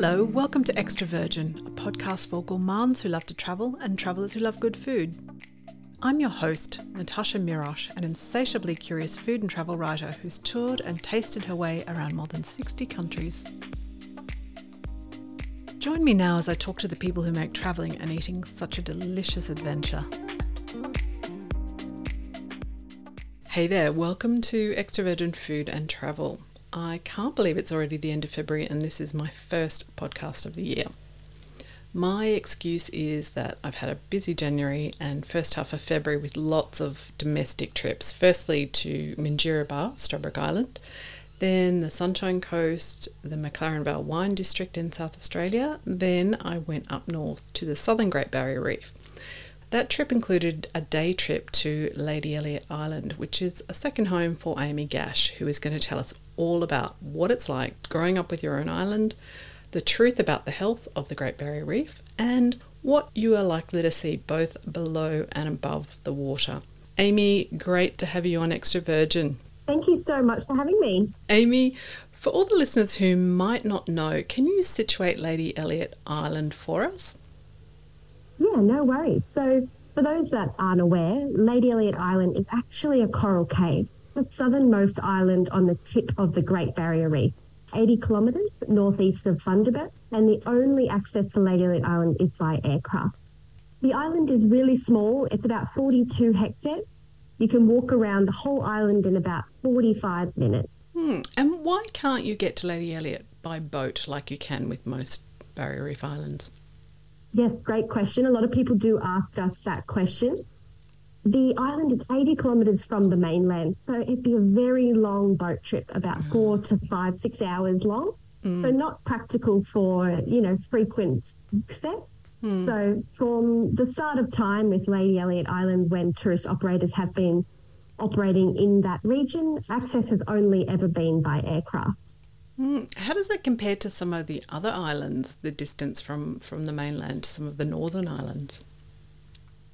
Hello, welcome to Extra Virgin, a podcast for gourmands who love to travel and travellers who love good food. I'm your host, Natascha Mirosch, an insatiably curious food and travel writer who's toured and tasted her way around more than 60 countries. Join me now as I talk to the people who make travelling and eating such a delicious adventure. Hey there, welcome to Extra Virgin Food and Travel. I can't believe it's already the end of February and this is my first podcast of the year. My excuse is that I've had a busy January and first half of February with lots of domestic trips. Firstly to Minjerribah, Stradbroke Island, then the Sunshine Coast, the McLaren Vale Wine District in South Australia. Then I went up north to the southern Great Barrier Reef. That trip included a day trip to Lady Elliot Island, which is a second home for Amy Gash, who is going to tell us all about what it's like growing up with your own island, the truth about the health of the Great Barrier Reef, and what you are likely to see both below and above the water. Amy, great to have you on Extra Virgin. Thank you so much for having me. Amy, for all the listeners who might not know, can you situate Lady Elliot Island for us? Yeah, no worries. So, for those that aren't aware, Lady Elliot Island is actually a coral cay, the southernmost island on the tip of the Great Barrier Reef, 80 kilometres northeast of Bundaberg, and the only access to Lady Elliot Island is by aircraft. The island is really small, it's about 42 hectares. You can walk around the whole island in about 45 minutes. Hmm. And why can't you get to Lady Elliot by boat like you can with most Barrier Reef islands? Yes, great question. A lot of people do ask us that question. The island is 80 kilometres from the mainland, so it'd be a very long boat trip, about mm. four to five, six hours long. Mm. So not practical for, you know, frequent steps. Mm. So from the start of time with Lady Elliot Island, when tourist operators have been operating in that region, access has only ever been by aircraft. Mm. How does that compare to some of the other islands, the distance from, from the mainland to some of the northern islands?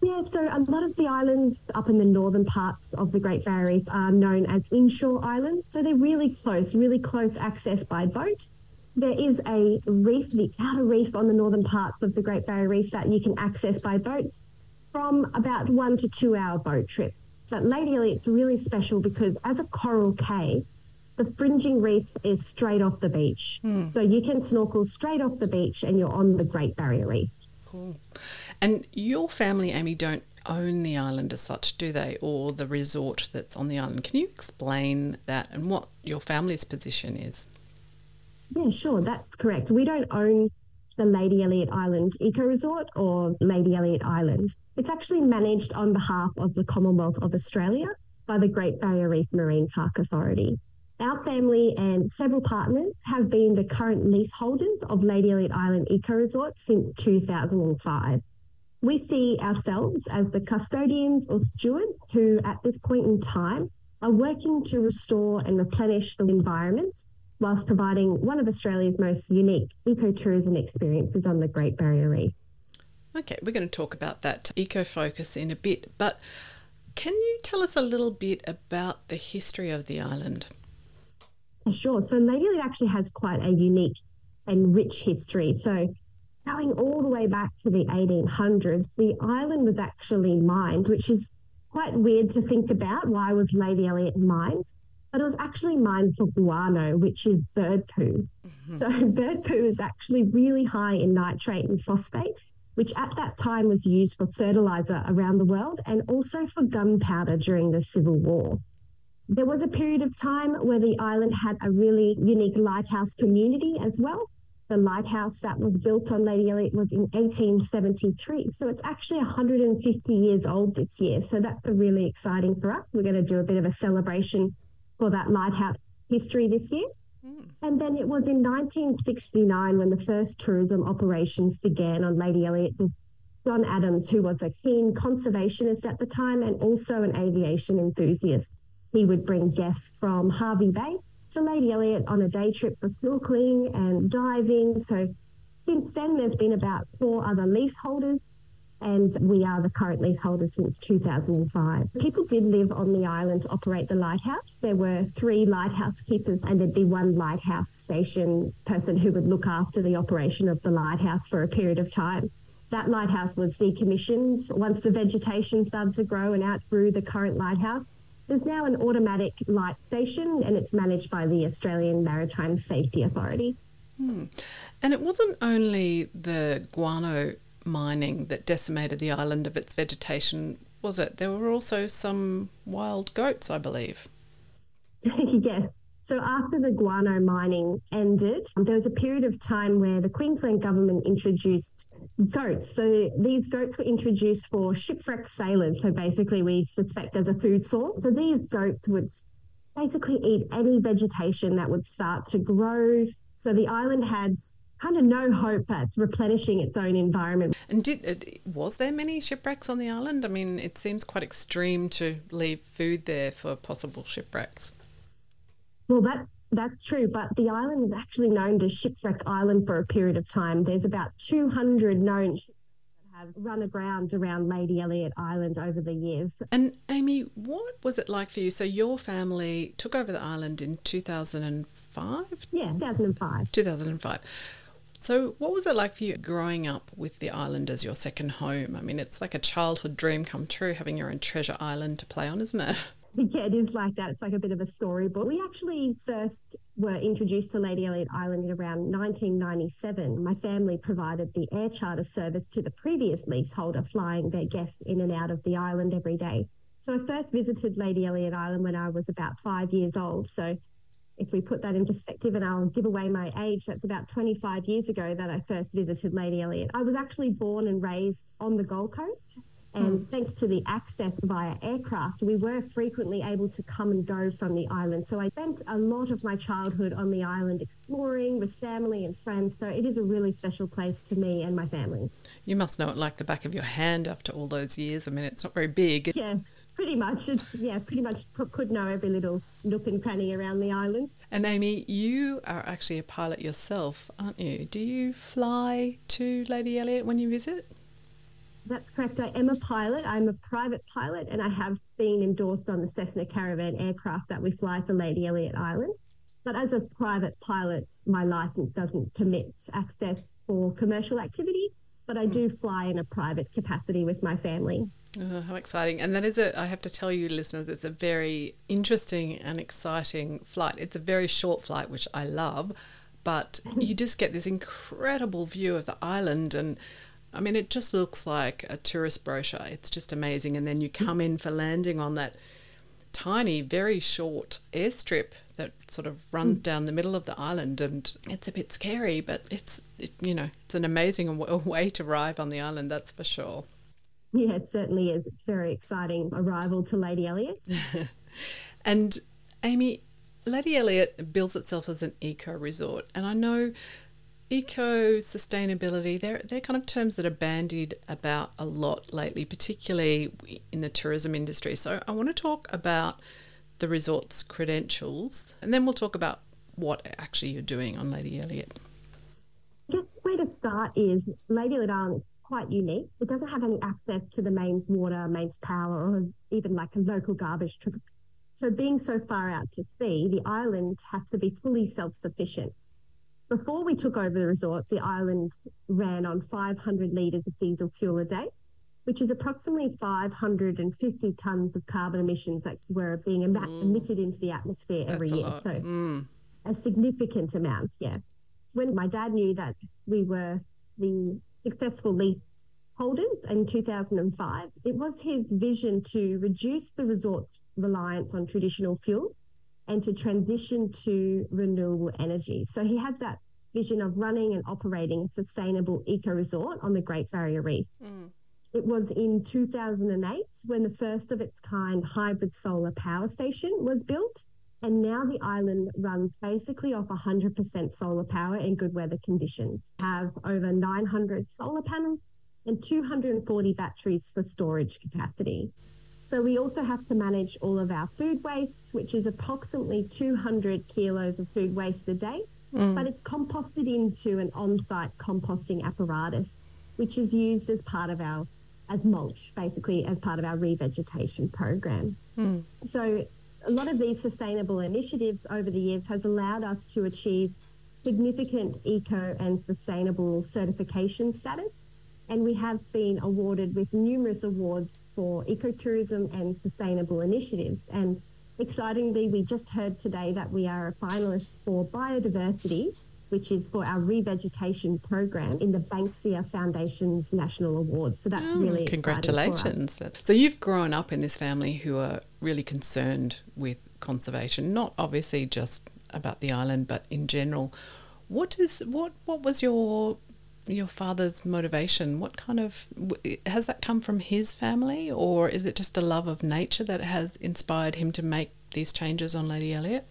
Yeah, so a lot of the islands up in the northern parts of the Great Barrier Reef are known as inshore islands. So they're really close, really close access by boat. There is a reef, the outer reef on the northern parts of the Great Barrier Reef that you can access by boat from about one to two hour boat trip. But Lady Elliot's really special because as a coral cay, the fringing reef is straight off the beach. Mm. So you can snorkel straight off the beach and you're on the Great Barrier Reef. Cool. And your family, Amy, don't own the island as such, do they? Or the resort that's on the island? Can you explain that and what your family's position is? Yeah, sure. That's correct. We don't own the Lady Elliot Island Eco Resort or Lady Elliot Island. It's actually managed on behalf of the Commonwealth of Australia by the Great Barrier Reef Marine Park Authority. Our family and several partners have been the current leaseholders of Lady Elliot Island Eco Resort since 2005. We see ourselves as the custodians or stewards who, at this point in time, are working to restore and replenish the environment whilst providing one of Australia's most unique ecotourism experiences on the Great Barrier Reef. Okay, we're going to talk about that eco focus in a bit, but can you tell us a little bit about the history of the island? Sure. So Lady Elliot actually has quite a unique and rich history. So going all the way back to the 1800s, the island was actually mined, which is quite weird to think about. Why was Lady Elliot mined? But it was actually mined for guano, which is bird poo. Mm-hmm. So bird poo is actually really high in nitrate and phosphate, which at that time was used for fertilizer around the world and also for gunpowder during the Civil War. There was a period of time where the island had a really unique lighthouse community as well. The lighthouse that was built on Lady Elliot was in 1873. So it's actually 150 years old this year. So that's really exciting for us. We're going to do a bit of a celebration for that lighthouse history this year. Mm. And then it was in 1969 when the first tourism operations began on Lady Elliot with John Adams, who was a keen conservationist at the time and also an aviation enthusiast. He would bring guests from Hervey Bay to Lady Elliot on a day trip for snorkeling and diving. So since then, there's been about four other leaseholders. and we are the current leaseholders since 2005. People did live on the island to operate the lighthouse. There were three lighthouse keepers, and there'd be one lighthouse station person who would look after the operation of the lighthouse for a period of time. That lighthouse was decommissioned once the vegetation started to grow and outgrew the current lighthouse. There's now an automatic light station and it's managed by the Australian Maritime Safety Authority. Hmm. And it wasn't only the guano mining that decimated the island of its vegetation, was it? There were also some wild goats, I believe. yes. So after the guano mining ended, there was a period of time where the Queensland government introduced goats. So these goats were introduced for shipwrecked sailors. So basically, we suspect as a food source. So these goats would basically eat any vegetation that would start to grow. So the island had kind of no hope at replenishing its own environment. And did uh, was there many shipwrecks on the island? I mean, it seems quite extreme to leave food there for possible shipwrecks. Well, that that's true, but the island is actually known as Shipwreck Island for a period of time. There's about 200 known shipwrecks that have run aground around Lady Elliot Island over the years. And Amy, what was it like for you? So your family took over the island in 2005? Yeah, 2005. 2005. So, what was it like for you growing up with the island as your second home? I mean, it's like a childhood dream come true having your own treasure island to play on, isn't it? Yeah, it is like that. It's like a bit of a storybook. We actually first were introduced to Lady Elliot Island in around 1997. My family provided the air charter service to the previous leaseholder, flying their guests in and out of the island every day. So I first visited Lady Elliot Island when I was about five years old. So if we put that in perspective, and I'll give away my age, that's about 25 years ago that I first visited Lady Elliot. I was actually born and raised on the Gold Coast. And mm. thanks to the access via aircraft, we were frequently able to come and go from the island. So I spent a lot of my childhood on the island exploring with family and friends. So it is a really special place to me and my family. You must know it like the back of your hand after all those years. I mean, it's not very big. Yeah, pretty much. It's, yeah, pretty much could know every little nook and cranny around the island. And Amy, you are actually a pilot yourself, aren't you? Do you fly to Lady Elliot when you visit? That's correct. I am a pilot. I'm a private pilot, and I have been endorsed on the Cessna Caravan aircraft that we fly to Lady Elliot Island. But as a private pilot, my license doesn't permit access for commercial activity, but I do hmm. fly in a private capacity with my family. Oh, how exciting. And that is a, I have to tell you, listeners, it's a very interesting and exciting flight. It's a very short flight, which I love, but you just get this incredible view of the island. And I mean, it just looks like a tourist brochure. It's just amazing. And then you come in for landing on that tiny, very short airstrip that sort of runs mm. down the middle of the island. And it's a bit scary, but it's, it, you know, it's an amazing way to arrive on the island, that's for sure. Yeah, it certainly is. It's very exciting arrival to Lady Elliot. and Amy, Lady Elliot bills itself as an eco resort, and I know eco sustainability they're they're kind of terms that are bandied about a lot lately particularly in the tourism industry so i want to talk about the resort's credentials and then we'll talk about what actually you're doing on lady elliot the way to start is lady elliot island quite unique. It doesn't have any access to the mains water, mains power, or even like a local garbage truck. So being so far out to sea, the island has to be fully self-sufficient. Before we took over the resort, the island ran on 500 litres of diesel fuel a day, which is approximately 550 tonnes of carbon emissions that were being em- mm. emitted into the atmosphere every year. So mm. a significant amount, yeah. When my dad knew that we were the successful lease holders in 2005, it was his vision to reduce the resort's reliance on traditional fuel and to transition to renewable energy. So he had that vision of running and operating a sustainable eco resort on the Great Barrier Reef. Mm. It was in 2008 when the first of its kind hybrid solar power station was built. And now the island runs basically off 100% solar power in good weather conditions. Have over 900 solar panels and 240 batteries for storage capacity. So we also have to manage all of our food waste, which is approximately 200 kilos of food waste a day, mm. but it's composted into an on-site composting apparatus, which is used as part of our as mulch, basically as part of our revegetation program. Mm. So a lot of these sustainable initiatives over the years has allowed us to achieve significant eco and sustainable certification status. And we have been awarded with numerous awards for ecotourism and sustainable initiatives. And excitingly, we just heard today that we are a finalist for biodiversity which is for our revegetation program in the Banksia Foundation's National Awards. So that's mm, really congratulations. So you've grown up in this family who are really concerned with conservation, not obviously just about the island, but in general. What is what? What was your your father's motivation? What kind of has that come from his family, or is it just a love of nature that has inspired him to make these changes on Lady Elliot?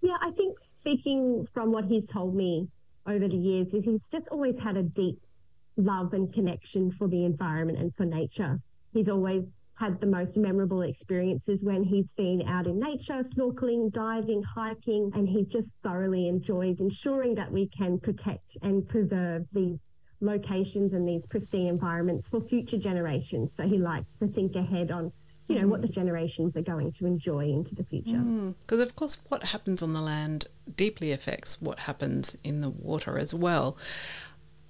Yeah, I think speaking from what he's told me over the years is he's just always had a deep love and connection for the environment and for nature. He's always had the most memorable experiences when he's been out in nature, snorkeling, diving, hiking, and he's just thoroughly enjoyed ensuring that we can protect and preserve these locations and these pristine environments for future generations. So he likes to think ahead on you know, what the generations are going to enjoy into the future. Because, mm. of course, what happens on the land deeply affects what happens in the water as well.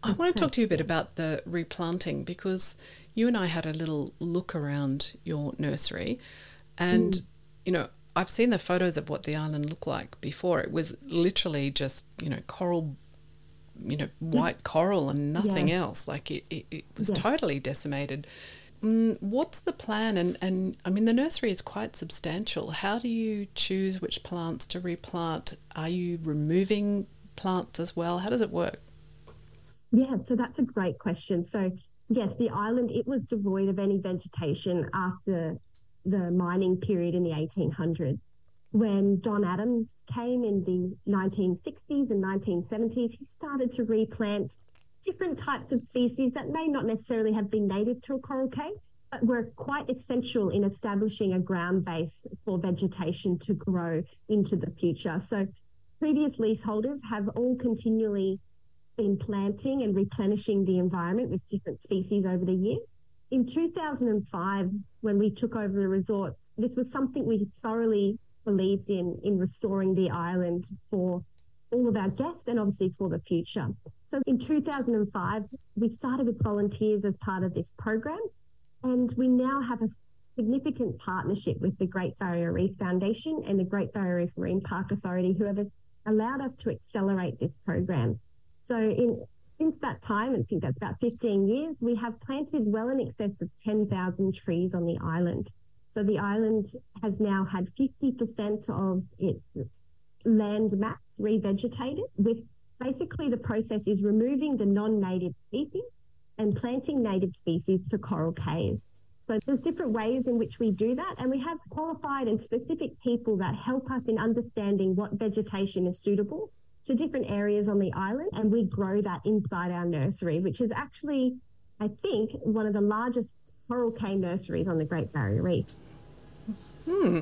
I want to talk to you a bit about the replanting because you and I had a little look around your nursery and, mm. you know, I've seen the photos of what the island looked like before. It was literally just, you know, coral, you know, white yeah. coral and nothing yeah. else. Like it, it, it was yeah. totally decimated. Mm, what's the plan? And, and I mean, the nursery is quite substantial. How do you choose which plants to replant? Are you removing plants as well? How does it work? Yeah, so that's a great question. So, yes, the island, it was devoid of any vegetation after the mining period in the 1800s. When John Adams came in the 1960s and 1970s, he started to replant different types of species that may not necessarily have been native to a coral cay, but were quite essential in establishing a ground base for vegetation to grow into the future. So previous leaseholders have all continually been planting and replenishing the environment with different species over the years. In 2005, when we took over the resorts, this was something we thoroughly believed in, in restoring the island for all of our guests and obviously for the future. So in 2005, we started with volunteers as part of this program, and we now have a significant partnership with the Great Barrier Reef Foundation and the Great Barrier Reef Marine Park Authority, who have allowed us to accelerate this program. So in since that time, I think that's about 15 years, we have planted well in excess of 10,000 trees on the island. So the island has now had 50% of its land mass revegetated with basically the process is removing the non-native species and planting native species to coral cays. So there's different ways in which we do that and we have qualified and specific people that help us in understanding what vegetation is suitable to different areas on the island and we grow that inside our nursery which is actually I think one of the largest coral cay nurseries on the Great Barrier Reef. Hmm.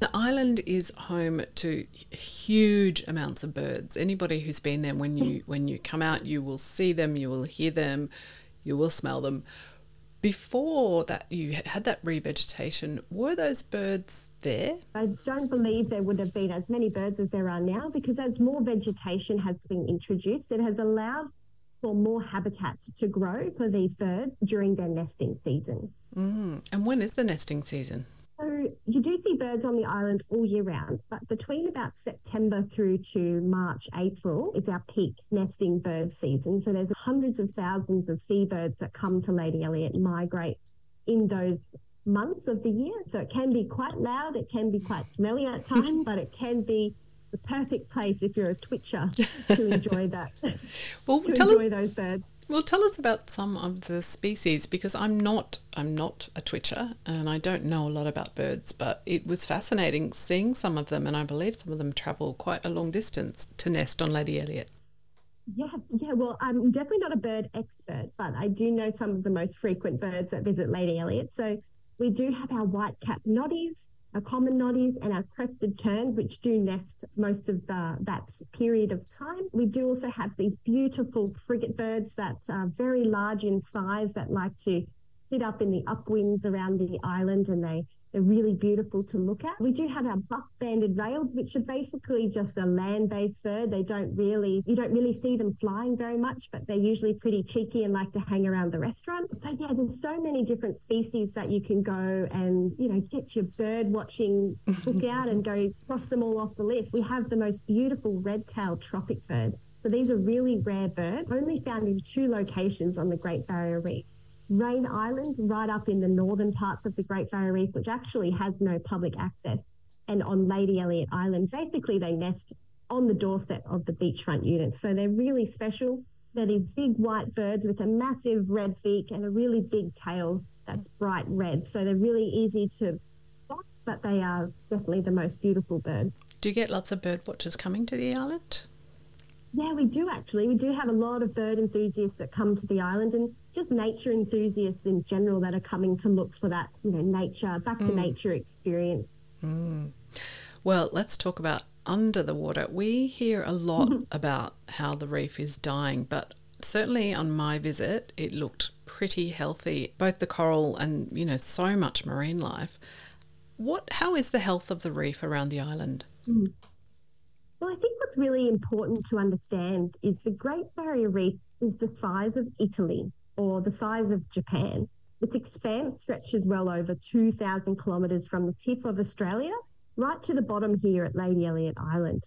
The island is home to huge amounts of birds. Anybody who's been there, when you when you come out, you will see them, you will hear them, you will smell them. Before that, you had that revegetation. Were those birds there? I don't believe there would have been as many birds as there are now because as more vegetation has been introduced, it has allowed for more habitat to grow for these birds during their nesting season. Mm. And when is the nesting season? So you do see birds on the island all year round, but between about September through to March, April is our peak nesting bird season. So there's hundreds of thousands of seabirds that come to Lady Elliot and migrate in those months of the year. So it can be quite loud, it can be quite smelly at times, but it can be the perfect place if you're a twitcher to enjoy that. well, to enjoy those birds. Well, tell us about some of the species because I'm not I'm not a twitcher and I don't know a lot about birds, but it was fascinating seeing some of them, and I believe some of them travel quite a long distance to nest on Lady Elliot. Yeah, yeah. Well, I'm definitely not a bird expert, but I do know some of the most frequent birds that visit Lady Elliot. So we do have our white-capped noddies, our common noddies and our crested terns, which do nest most of the, that period of time. We do also have these beautiful frigate birds that are very large in size that like to sit up in the upwinds around the island and they they're really beautiful to look at. We do have our buff-banded rails, which are basically just a land-based bird. They don't really, you don't really see them flying very much, but they're usually pretty cheeky and like to hang around the restaurant. So yeah, there's so many different species that you can go and, you know, get your bird watching book out and go cross them all off the list. We have the most beautiful red-tailed tropic bird. So these are really rare birds, only found in two locations on the Great Barrier Reef. Raine Island, right up in the northern parts of the Great Barrier Reef, which actually has no public access, and on Lady Elliot Island. Basically, they nest on the doorstep of the beachfront units. So they're really special. They're these big white birds with a massive red beak and a really big tail that's bright red. So they're really easy to spot, but they are definitely the most beautiful bird. Do you get lots of bird watchers coming to the island? Yeah, we do actually. We do have a lot of bird enthusiasts that come to the island and just nature enthusiasts in general that are coming to look for that, you know, nature, back to mm. nature experience. Mm. Well, let's talk about under the water. We hear a lot about how the reef is dying, but certainly on my visit, it looked pretty healthy, both the coral and, you know, so much marine life. What how is the health of the reef around the island? Mm. Well, I think what's really important to understand is the Great Barrier Reef is the size of Italy or the size of Japan. Its expanse stretches well over 2,000 kilometres from the tip of Australia right to the bottom here at Lady Elliot Island.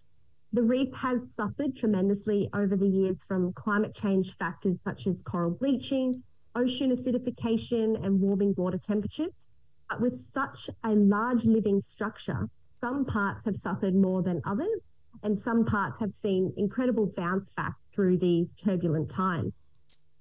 The reef has suffered tremendously over the years from climate change factors such as coral bleaching, ocean acidification, and warming water temperatures. But with such a large living structure, some parts have suffered more than others, and some parts have seen incredible bounce back through these turbulent times.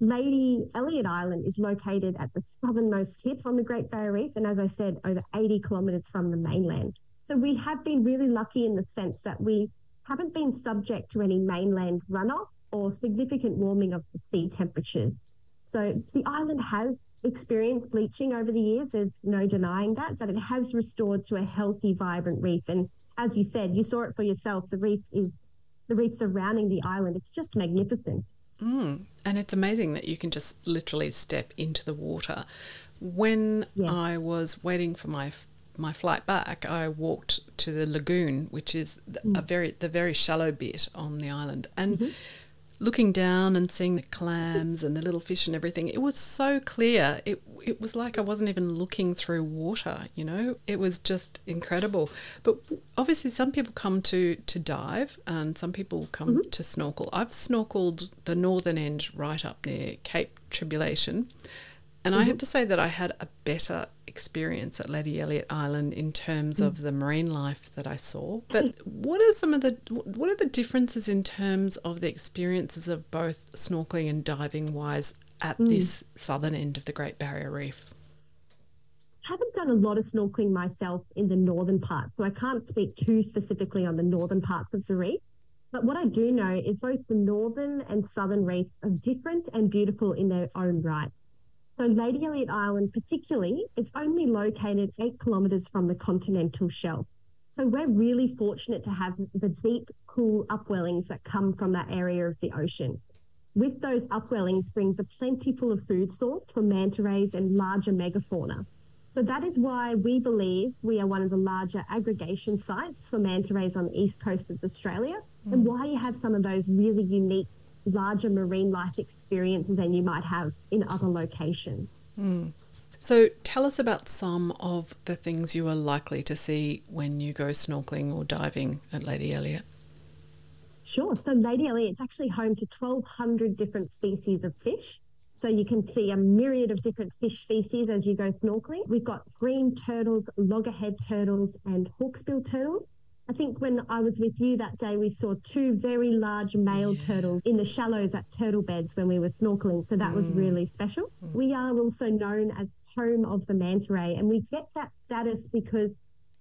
Lady Elliot Island is located at the southernmost tip on the Great Barrier Reef, and as I said, over 80 kilometres from the mainland. So we have been really lucky in the sense that we haven't been subject to any mainland runoff or significant warming of the sea temperatures. So the island has experienced bleaching over the years, there's no denying that, but it has restored to a healthy, vibrant reef. And as you said, you saw it for yourself. The reef is the reef surrounding the island. It's just magnificent. Mm. And it's amazing that you can just literally step into the water. When yeah. I was waiting for my my flight back, I walked to the lagoon, which is mm. a very the very shallow bit on the island, and mm-hmm looking down and seeing the clams and the little fish and everything, it was so clear. It it was like I wasn't even looking through water, you know. It was just incredible. But obviously some people come to to dive and some people come mm-hmm. to snorkel. I've snorkeled the northern end right up near Cape Tribulation. And mm-hmm. I have to say that I had a better experience at Lady Elliot Island in terms mm. of the marine life that I saw. But what are some of the what are the differences in terms of the experiences of both snorkeling and diving wise at mm. this southern end of the Great Barrier Reef? Haven't done a lot of snorkeling myself in the northern part, so I can't speak too specifically on the northern parts of the reef. But what I do know is both the northern and southern reefs are different and beautiful in their own right. So Lady Elliot Island, particularly, is only located eight kilometres from the continental shelf. So we're really fortunate to have the deep, cool upwellings that come from that area of the ocean. With those upwellings brings the plentiful of food source for manta rays and larger megafauna. So that is why we believe we are one of the larger aggregation sites for manta rays on the east coast of Australia, mm. and why you have some of those really unique larger marine life experience than you might have in other locations. Mm. So, tell us about some of the things you are likely to see when you go snorkeling or diving at Lady Elliot. Sure. So, Lady Elliot is actually home to 1,200 different species of fish. So, you can see a myriad of different fish species as you go snorkeling. We've got green turtles, loggerhead turtles, and hawksbill turtles. I think when I was with you that day, we saw two very large male yeah. turtles in the shallows at turtle beds when we were snorkeling. So that mm. was really special. Mm. We are also known as home of the manta ray, and we get that status because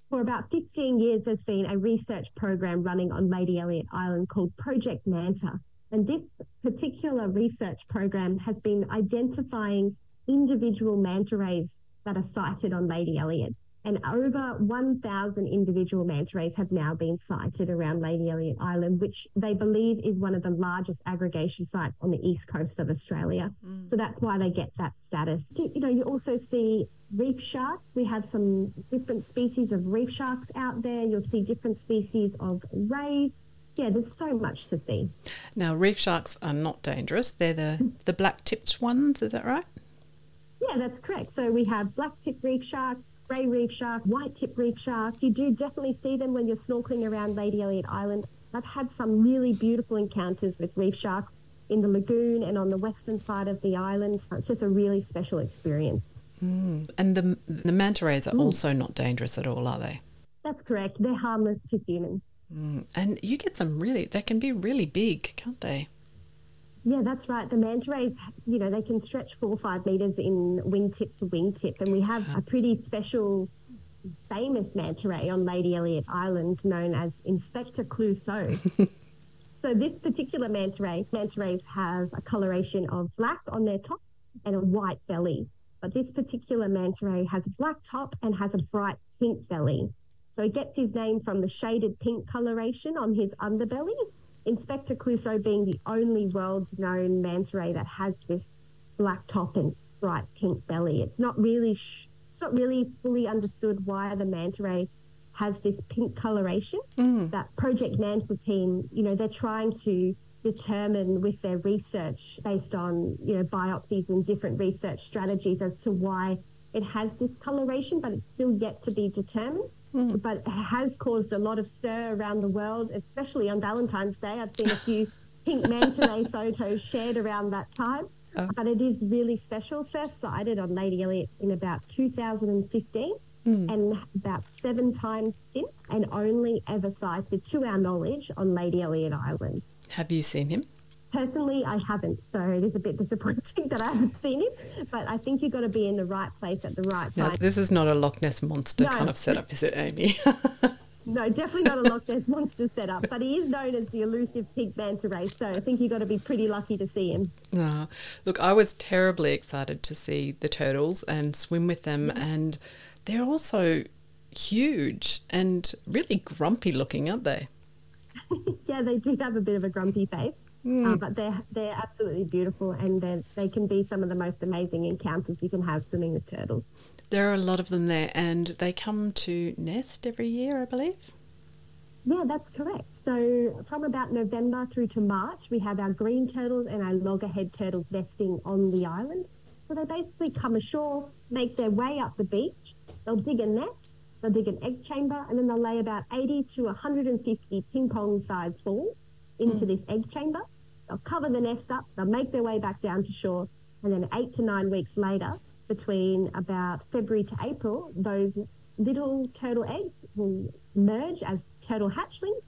for about 15 years, there's been a research program running on Lady Elliot Island called Project Manta. And this particular research program has been identifying individual manta rays that are sighted on Lady Elliot And over 1,000 individual manta rays have now been sighted around Lady Elliot Island, which they believe is one of the largest aggregation sites on the east coast of Australia. Mm. So that's why they get that status. You know, you also see reef sharks. We have some different species of reef sharks out there. You'll see different species of rays. Yeah, there's so much to see. Now, reef sharks are not dangerous. They're the, the black tipped ones, is that right? Yeah, that's correct. So we have black tip reef shark, grey reef shark, white tip reef sharks. You do definitely see them when you're snorkeling around Lady Elliot Island. I've had some really beautiful encounters with reef sharks in the lagoon and on the western side of the island. It's just a really special experience. Mm. And the the manta rays are mm. also not dangerous at all, are they? That's correct. They're harmless to humans. Mm. And you get some really, they can be really big, can't they? Yeah, that's right. The manta rays, you know, they can stretch four or five meters in wingtip to wingtip. And we have a pretty special, famous manta ray on Lady Elliot Island known as Inspector Clouseau. so this particular manta ray, manta rays have a coloration of black on their top and a white belly. But this particular manta ray has a black top and has a bright pink belly. So he gets his name from the shaded pink coloration on his underbelly. Inspector Clouseau being the only world's known manta ray that has this black top and bright pink belly. It's not really sh- it's not really fully understood why the manta ray has this pink coloration. Mm. That Project Manta team, you know, they're trying to determine with their research based on you know biopsies and different research strategies as to why it has this coloration, but it's still yet to be determined. Mm. But it has caused a lot of stir around the world, especially on Valentine's Day. I've seen a few pink manta ray photos shared around that time. Oh. But it is really special. First sighted on Lady Elliot in about 2015 mm. and about seven times since, and only ever sighted, to our knowledge, on Lady Elliot Island. Have you seen him? Personally, I haven't, so it is a bit disappointing that I haven't seen him. But I think you've got to be in the right place at the right time. No, this is not a Loch Ness monster no. kind of setup, is it, Amy? no, definitely not a Loch Ness monster setup. But he is known as the elusive pink manta ray, so I think you've got to be pretty lucky to see him. Uh, look, I was terribly excited to see the turtles and swim with them, and they're also huge and really grumpy looking, aren't they? yeah, they do have a bit of a grumpy face. Mm. Uh, but they're they're absolutely beautiful, and they can be some of the most amazing encounters you can have swimming with turtles. There are a lot of them there, and they come to nest every year, I believe. Yeah, that's correct. So from about November through to March, we have our green turtles and our loggerhead turtles nesting on the island. So they basically come ashore, make their way up the beach. They'll dig a nest, they'll dig an egg chamber, and then they'll lay about 80 to 150 ping pong sized balls into mm. this egg chamber. They'll cover the nest up, they'll make their way back down to shore, and then eight to nine weeks later, between about February to April, those little turtle eggs will merge as turtle hatchlings,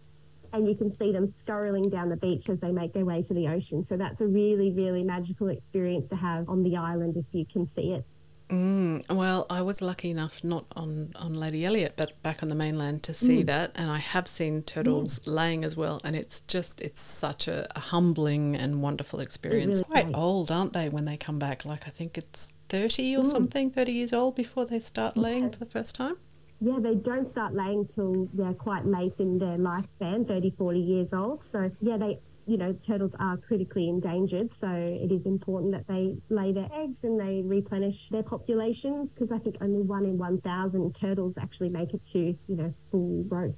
and you can see them scurrying down the beach as they make their way to the ocean. So that's a really, really magical experience to have on the island if you can see it. Mm, well, I was lucky enough, not on, on Lady Elliot, but back on the mainland to see mm. that. And I have seen turtles mm. laying as well. And it's just, it's such a, a humbling and wonderful experience. Really Quite old, aren't they, when they come back? Like, I think it's 30 or mm. something, 30 years old before they start laying yeah. for the first time. Yeah, they don't start laying till they're quite late in their lifespan, 30, 40 years old. So, yeah, they you know, turtles are critically endangered, so it is important that they lay their eggs and they replenish their populations because I think only one in 1,000 turtles actually make it to, you know, full growth.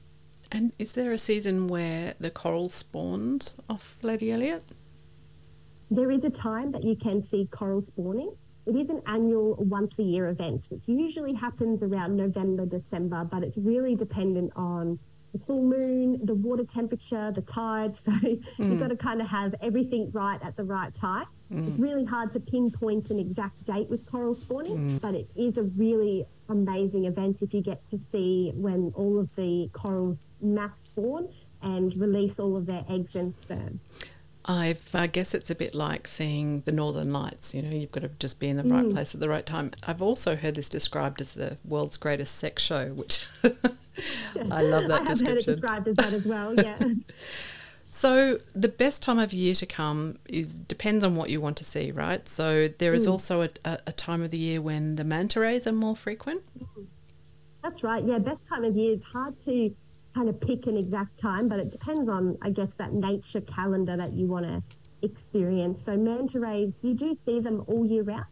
And is there a season where the coral spawns off Lady Elliot? There is a time that you can see coral spawning. It is an annual once a year event, which usually happens around November, December, but it's really dependent on the full moon, the water temperature, the tide. So mm. you've got to kind of have everything right at the right time. Mm. It's really hard to pinpoint an exact date with coral spawning, mm. but it is a really amazing event if you get to see when all of the corals mass spawn and release all of their eggs and sperm. I've, I guess it's a bit like seeing the Northern Lights. You know, you've got to just be in the right mm. place at the right time. I've also heard this described as the world's greatest sex show, which I love that I have heard it described as that as well. Yeah. so the best time of year to come is depends on what you want to see, right? So there is mm. also a, a, a, time of the year when the manta rays are more frequent. That's right. Yeah, best time of year. It's hard to kind of pick an exact time, but it depends on, I guess, that nature calendar that you want to experience. So manta rays, you do see them all year round,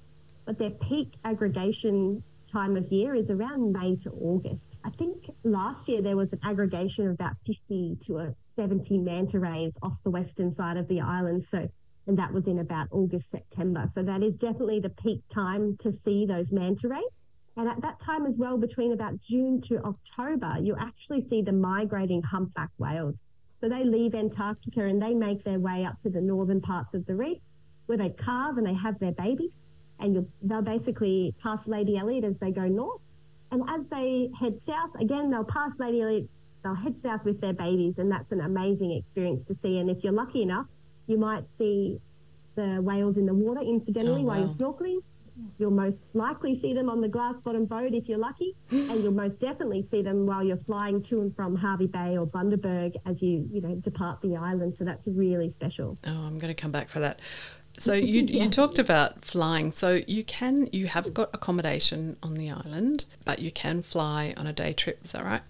but their peak aggregation time of year is around May to August. I think last year there was an aggregation of about 50 to 70 manta rays off the western side of the island. So, and that was in about August, September. So that is definitely the peak time to see those manta rays. And at that time as well, between about June to October, you actually see the migrating humpback whales. So they leave Antarctica and they make their way up to the northern parts of the reef where they calve and they have their babies. And they'll basically pass Lady Elliot as they go north. And as they head south, again, they'll pass Lady Elliot, they'll head south with their babies. And that's an amazing experience to see. And if you're lucky enough, you might see the whales in the water incidentally oh, wow. while you're snorkeling. You'll most likely see them on the glass bottom boat if you're lucky, and you'll most definitely see them while you're flying to and from Hervey Bay or Bundaberg as you you know depart the island. So that's really special. Oh, I'm going to come back for that. So you yeah. you talked about flying. So you can you have got accommodation on the island, but you can fly on a day trip. Is that right?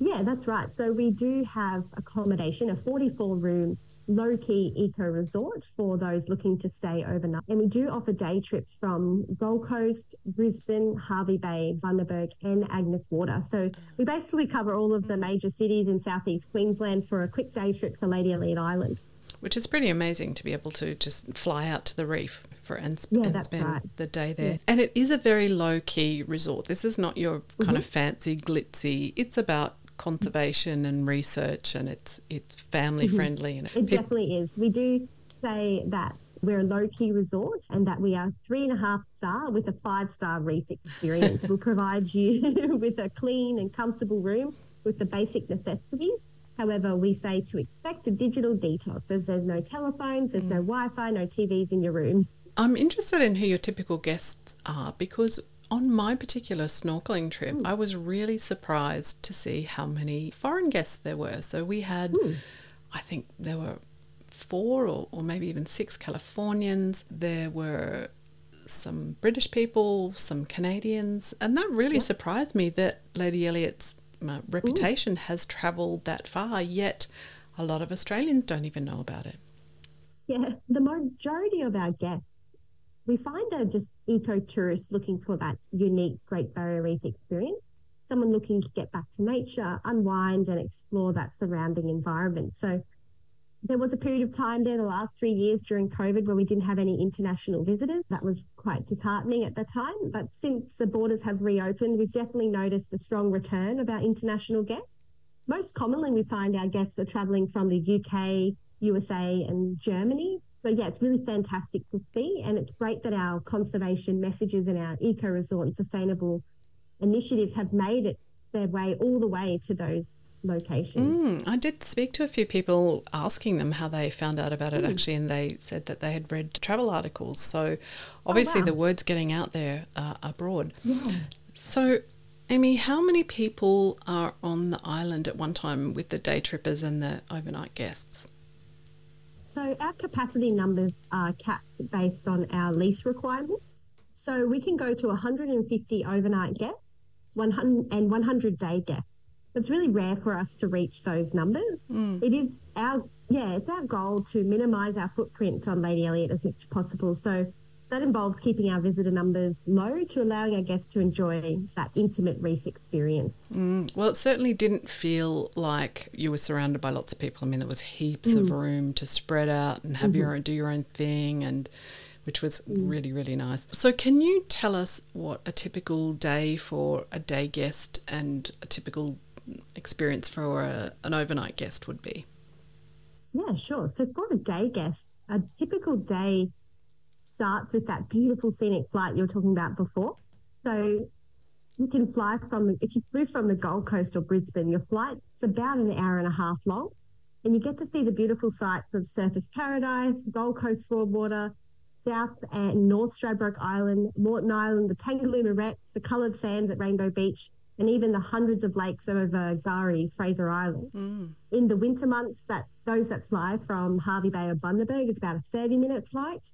Yeah, that's right. So we do have accommodation, a 44 room low key eco resort for those looking to stay overnight. And we do offer day trips from Gold Coast, Brisbane, Hervey Bay, Bundaberg, and Agnes Water. So we basically cover all of the major cities in southeast Queensland for a quick day trip for Lady Elliot Island. Which is pretty amazing to be able to just fly out to the reef for and, sp- yeah, and spend right. the day there. Yeah. And it is a very low key resort. This is not your kind mm-hmm. of fancy glitzy. It's about conservation and research, and it's it's family mm-hmm. friendly. And it, it definitely is. We do say that we're a low key resort and that we are three and a half star with a five star reef experience. we'll provide you with a clean and comfortable room with the basic necessities. However, we say to expect a digital detox as there's no telephones, there's mm. no Wi Fi, no TVs in your rooms. I'm interested in who your typical guests are because on my particular snorkeling trip, mm. I was really surprised to see how many foreign guests there were. So we had, mm. I think there were four or, or maybe even six Californians. There were some British people, some Canadians, and that really yeah. surprised me that Lady Elliot's uh, reputation Ooh. has travelled that far, yet a lot of Australians don't even know about it. Yeah, the majority of our guests we find they're just eco tourists looking for that unique Great Barrier Reef experience, someone looking to get back to nature, unwind, and explore that surrounding environment. So there was a period of time there, the last three years during COVID, where we didn't have any international visitors. That was quite disheartening at the time. But since the borders have reopened, we've definitely noticed a strong return of our international guests. Most commonly, we find our guests are travelling from the UK, USA, and Germany so yeah, it's really fantastic to see, and it's great that our conservation messages and our eco resort and sustainable initiatives have made it their way all the way to those locations. Mm, I did speak to a few people asking them how they found out about it mm. actually, and they said that they had read travel articles. So obviously oh, wow. the word's getting out there uh, abroad. Yeah. So. Amy, how many people are on the island at one time with the day trippers and the overnight guests? So our capacity numbers are capped based on our lease requirements. So we can go to 150 overnight guests 100 and 100 day guests. It's really rare for us to reach those numbers. Mm. It is our yeah, it's our goal to minimise our footprint on Lady Elliot as much as possible. So that involves keeping our visitor numbers low to allowing our guests to enjoy that intimate reef experience. Mm, well, it certainly didn't feel like you were surrounded by lots of people. I mean, there was heaps mm. of room to spread out and have mm-hmm. your own, do your own thing, and which was mm. really really nice. So, can you tell us what a typical day for a day guest and a typical experience for a, an overnight guest would be? Yeah, sure. So, for a day guest, a typical day starts with that beautiful scenic flight you were talking about before. So you can fly from, if you flew from the Gold Coast or Brisbane, your flight's about an hour and a half long. And you get to see the beautiful sights of Surfers Paradise, Gold Coast Broadwater, South and North Stradbroke Island, Moreton Island, the Tangalooma Wrecks, the coloured sands at Rainbow Beach, and even the hundreds of lakes over K'gari, Fraser Island. Mm. In the winter months, that those that fly from Hervey Bay or Bundaberg, it's about a 30 minute flight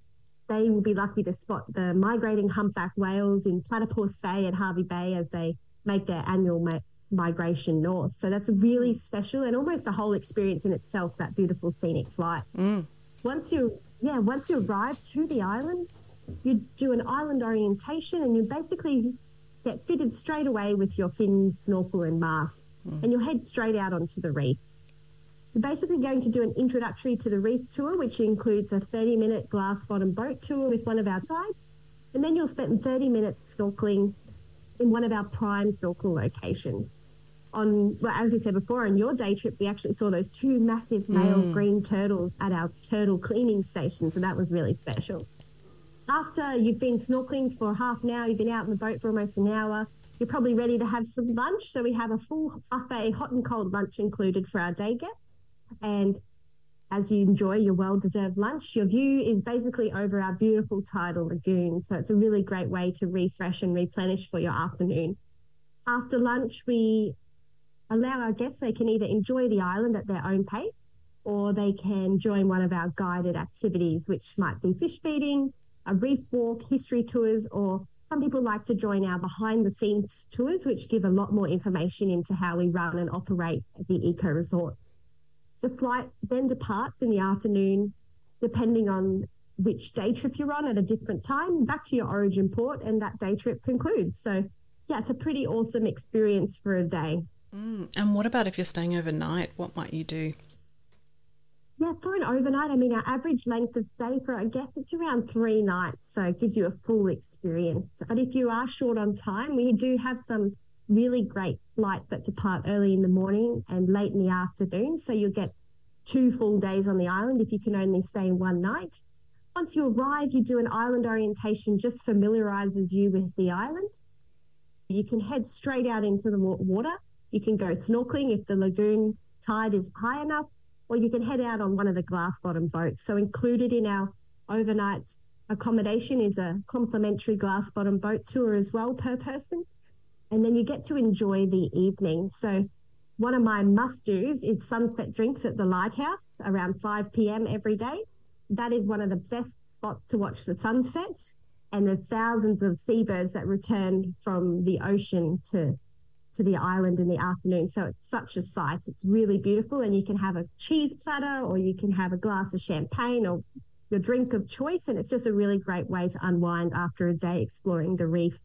they will be lucky to spot the migrating humpback whales in Platypus Bay at Hervey Bay as they make their annual ma- migration north. So that's a really special and almost a whole experience in itself, that beautiful scenic flight. Mm. Once you, yeah, once you arrive to the island, you do an island orientation and you basically get fitted straight away with your fin, snorkel, and mask, mm. and you'll head straight out onto the reef. You're basically going to do an introductory to the reef tour, which includes a 30 minute glass bottom boat tour with one of our guides. And then you'll spend 30 minutes snorkeling in one of our prime snorkel locations. On, well, as we said before, on your day trip, we actually saw those two massive male mm. green turtles at our turtle cleaning station. So that was really special. After you've been snorkeling for half an hour, you've been out in the boat for almost an hour, you're probably ready to have some lunch. So we have a full buffet, hot and cold lunch included for our day guests. And as you enjoy your well deserved lunch, your view is basically over our beautiful tidal lagoon. So it's a really great way to refresh and replenish for your afternoon. After lunch, we allow our guests, they can either enjoy the island at their own pace or they can join one of our guided activities, which might be fish feeding, a reef walk, history tours, or some people like to join our behind the scenes tours, which give a lot more information into how we run and operate the eco resort. The flight then departs in the afternoon, depending on which day trip you're on at a different time, back to your origin port, and that day trip concludes. So, yeah, it's a pretty awesome experience for a day. Mm. And what about if you're staying overnight? What might you do? Yeah, for an overnight, I mean, our average length of stay for I guess it's around three nights, so it gives you a full experience. But if you are short on time, we do have some really great flights that depart early in the morning and late in the afternoon. So you'll get two full days on the island if you can only stay one night. Once you arrive, you do an island orientation, just familiarizes you with the island. You can head straight out into the water. You can go snorkeling if the lagoon tide is high enough, or you can head out on one of the glass bottom boats. So, included in our overnight accommodation is a complimentary glass bottom boat tour as well per person and then you get to enjoy the evening. So one of my must do's is sunset drinks at the lighthouse around 5 p.m. every day. That is one of the best spots to watch the sunset. And there's thousands of seabirds that return from the ocean to to the island in the afternoon. So it's such a sight. It's really beautiful. And you can have a cheese platter or you can have a glass of champagne or your drink of choice. And it's just a really great way to unwind after a day exploring the reef.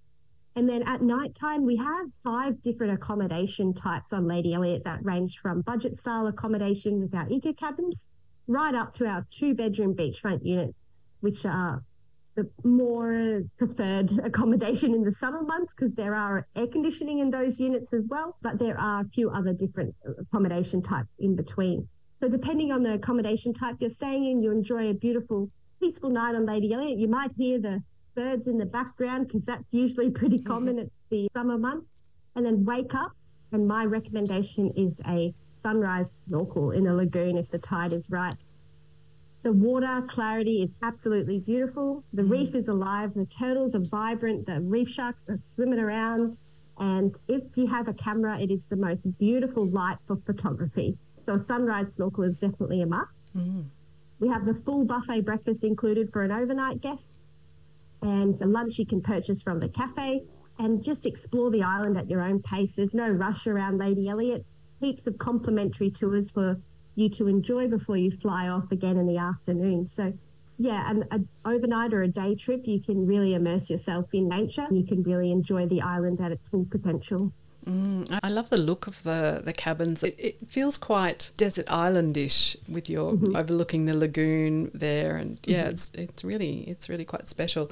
And then at night time, we have five different accommodation types on Lady Elliot that range from budget style accommodation with our eco cabins right up to our two bedroom beachfront units, which are the more preferred accommodation in the summer months because there are air conditioning in those units as well. But there are a few other different uh, accommodation types in between. So depending on the accommodation type you're staying in, you enjoy a beautiful, peaceful night on Lady Elliot. You might hear the birds in the background because that's usually pretty mm-hmm. common at the summer months. And then wake up. And my recommendation is a sunrise snorkel in the lagoon if the tide is right. The water clarity is absolutely beautiful. The mm. reef is alive. The turtles are vibrant. The reef sharks are swimming around. And if you have a camera, it is the most beautiful light for photography. So a sunrise snorkel is definitely a must. Mm. We have the full buffet breakfast included for an overnight guest and a lunch you can purchase from the cafe and just explore the island at your own pace. There's no rush around Lady Elliot's. Heaps of complimentary tours for you to enjoy before you fly off again in the afternoon. So, yeah, an, an overnight or a day trip, you can really immerse yourself in nature. You can really enjoy the island at its full potential. Mm, I love the look of the, the cabins. It, it feels quite desert islandish with your mm-hmm. overlooking the lagoon there, and yeah, mm-hmm. it's it's really it's really quite special.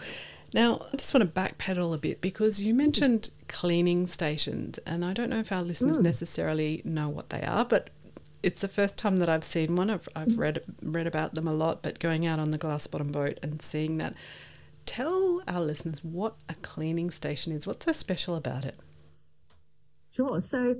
Now, I just want to backpedal a bit because you mentioned cleaning stations, and I don't know if our listeners mm. necessarily know what they are, but it's the first time that I've seen one. I've, I've mm. read read about them a lot, but going out on the glass bottom boat and seeing that, tell our listeners what a cleaning station is. What's so special about it? Sure. So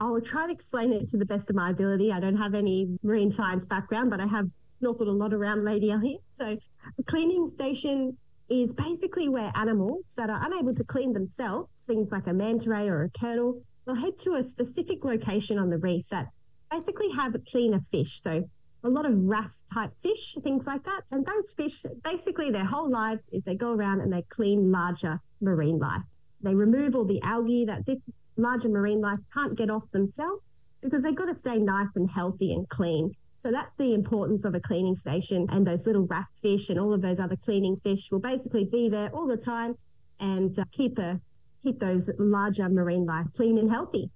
I'll try to explain it to the best of my ability. I don't have any marine science background, but I have snorkeled a lot around Lady Elliot. So a cleaning station is basically where animals that are unable to clean themselves, things like a manta ray or a turtle, will head to a specific location on the reef that basically have cleaner fish. So a lot of wrasse type fish, things like that. And those fish, basically their whole life is they go around and they clean larger marine life They remove all the algae that this larger marine life can't get off themselves because they've got to stay nice and healthy and clean. So that's the importance of a cleaning station and those little wrasse fish and all of those other cleaning fish will basically be there all the time and uh, keep a keep those larger marine life clean and healthy.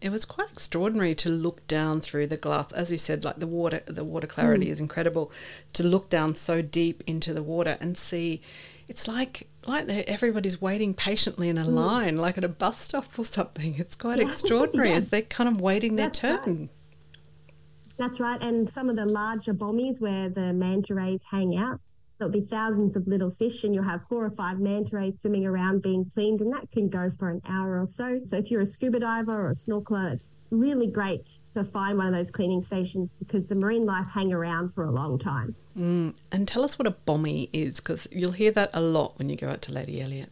It was quite extraordinary to look down through the glass, as you said. Like the water, the water clarity mm. is incredible. To look down so deep into the water and see, it's like like everybody's waiting patiently in a mm. line, like at a bus stop or something. It's quite extraordinary yeah. as they're kind of waiting their turn. Right. That's right. And some of the larger bommies where the manta rays hang out, there'll be thousands of little fish and you'll have four or five manta rays swimming around being cleaned and that can go for an hour or so. So if you're a scuba diver or a snorkeler, it's really great to find one of those cleaning stations because the marine life hang around for a long time. Mm. And tell us what a bommy is because you'll hear that a lot when you go out to Lady Elliot.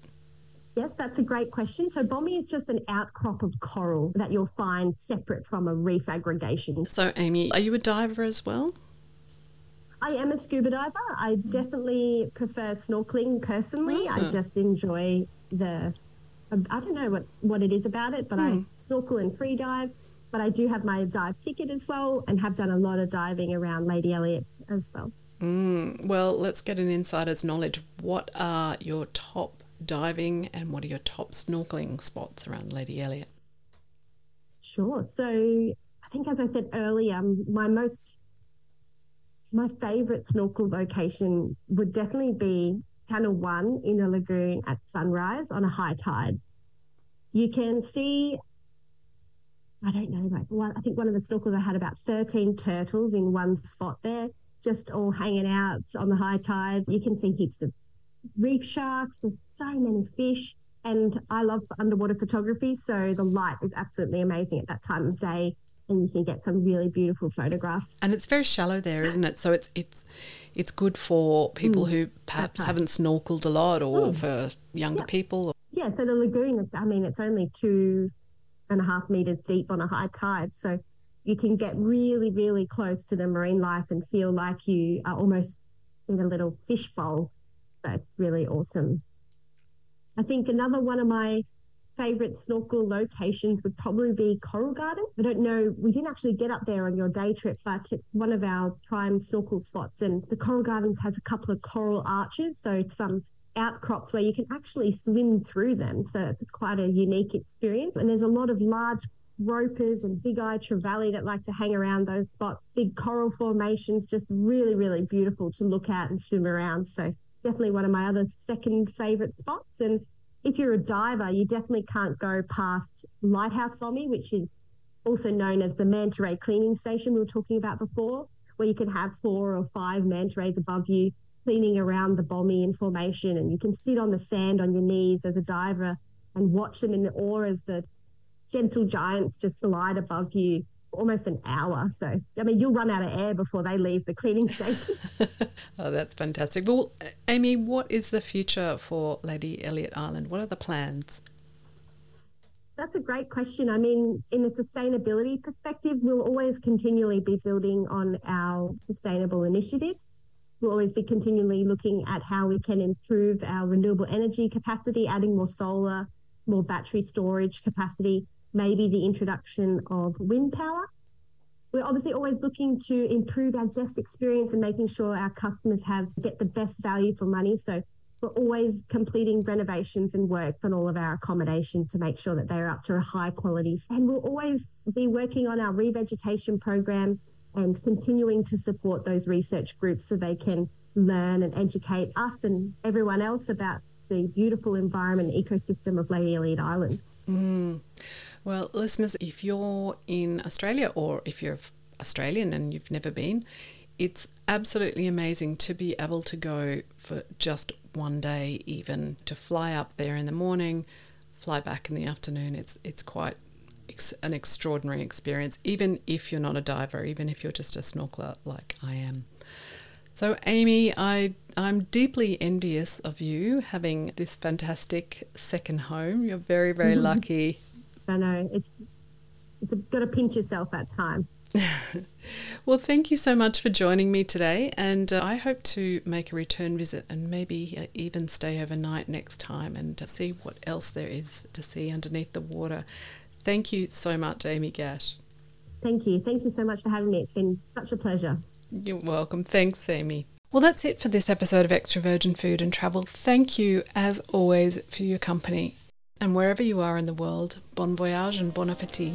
Yes, that's a great question. So, bommy is just an outcrop of coral that you'll find separate from a reef aggregation. So, Amy, are you a diver as well? I am a scuba diver. I definitely prefer snorkeling personally. Mm. I just enjoy the, I don't know what, what it is about it, but mm. I snorkel and free dive. But I do have my dive ticket as well and have done a lot of diving around Lady Elliot as well. Mm. Well, let's get an insider's knowledge. What are your top diving and what are your top snorkeling spots around Lady Elliot? Sure. So I think, as I said earlier, my most my favourite snorkel location would definitely be Channel One in a lagoon at sunrise on a high tide. You can see, I don't know, like one, I think one of the snorkels I had about 13 turtles in one spot there, just all hanging out on the high tide. You can see heaps of reef sharks, there's so many fish. And I love underwater photography, so the light is absolutely amazing at that time of day and you can get some really beautiful photographs. And it's very shallow there, isn't it? So it's it's it's good for people mm, who perhaps right. haven't snorkeled a lot, or mm. for younger yeah. people. Yeah. So the lagoon, I mean, it's only two and a half meters deep on a high tide, so you can get really, really close to the marine life and feel like you are almost in a little fish bowl. That's really awesome. I think another one of my favorite snorkel locations would probably be Coral Garden. I don't know, we didn't actually get up there on your day trip, but one of our prime snorkel spots. And the Coral Gardens has a couple of coral arches, so some um, outcrops where you can actually swim through them. So it's quite a unique experience. And there's a lot of large groupers and big eye trevally that like to hang around those spots. Big coral formations, just really, really beautiful to look at and swim around. So definitely one of my other second favorite spots. And if you're a diver, you definitely can't go past Lighthouse Bommy, which is also known as the manta ray cleaning station we were talking about before, where you can have four or five manta rays above you cleaning around the bommy in formation, and you can sit on the sand on your knees as a diver and watch them in awe as the gentle giants just glide above you almost an hour. So, I mean, you'll run out of air before they leave the cleaning station. oh, that's fantastic. Well, Amy, what is the future for Lady Elliot Island? What are the plans? That's a great question. I mean, in a sustainability perspective, we'll always continually be building on our sustainable initiatives. We'll always be continually looking at how we can improve our renewable energy capacity, adding more solar, more battery storage capacity, maybe the introduction of wind power. We're obviously always looking to improve our guest experience and making sure our customers have get the best value for money. So we're always completing renovations and work on all of our accommodation to make sure that they're up to a high quality. And we'll always be working on our revegetation program and continuing to support those research groups so they can learn and educate us and everyone else about the beautiful environment ecosystem of Lady Elliot Island. Mm. Well, listeners, if you're in Australia or if you're Australian and you've never been, it's absolutely amazing to be able to go for just one day, even to fly up there in the morning, fly back in the afternoon. It's it's quite ex- an extraordinary experience, even if you're not a diver, even if you're just a snorkeler like I am. So, Amy, I I'm deeply envious of you having this fantastic second home. You're very very lucky I know it's you've got to pinch yourself at times. well, thank you so much for joining me today, and uh, I hope to make a return visit and maybe uh, even stay overnight next time and uh, see what else there is to see underneath the water. Thank you so much, Amy Gash. Thank you. Thank you so much for having me. It's been such a pleasure. You're welcome. Thanks, Amy. Well, that's it for this episode of Extra Virgin Food and Travel. Thank you, as always, for your company. And wherever you are in the world, bon voyage and bon appetit.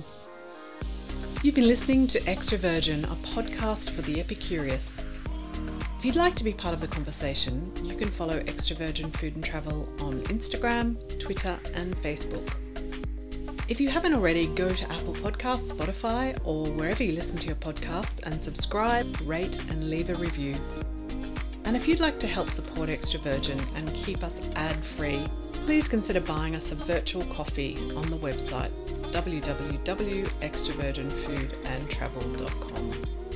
You've been listening to Extra Virgin, a podcast for the epicurious. If you'd like to be part of the conversation, you can follow Extra Virgin Food and Travel on Instagram, Twitter, and Facebook. If you haven't already, go to Apple Podcasts, Spotify, or wherever you listen to your podcast and subscribe, rate, and leave a review. And if you'd like to help support Extra Virgin and keep us ad free, please consider buying us a virtual coffee on the website www.extravirginfoodandtravel.com.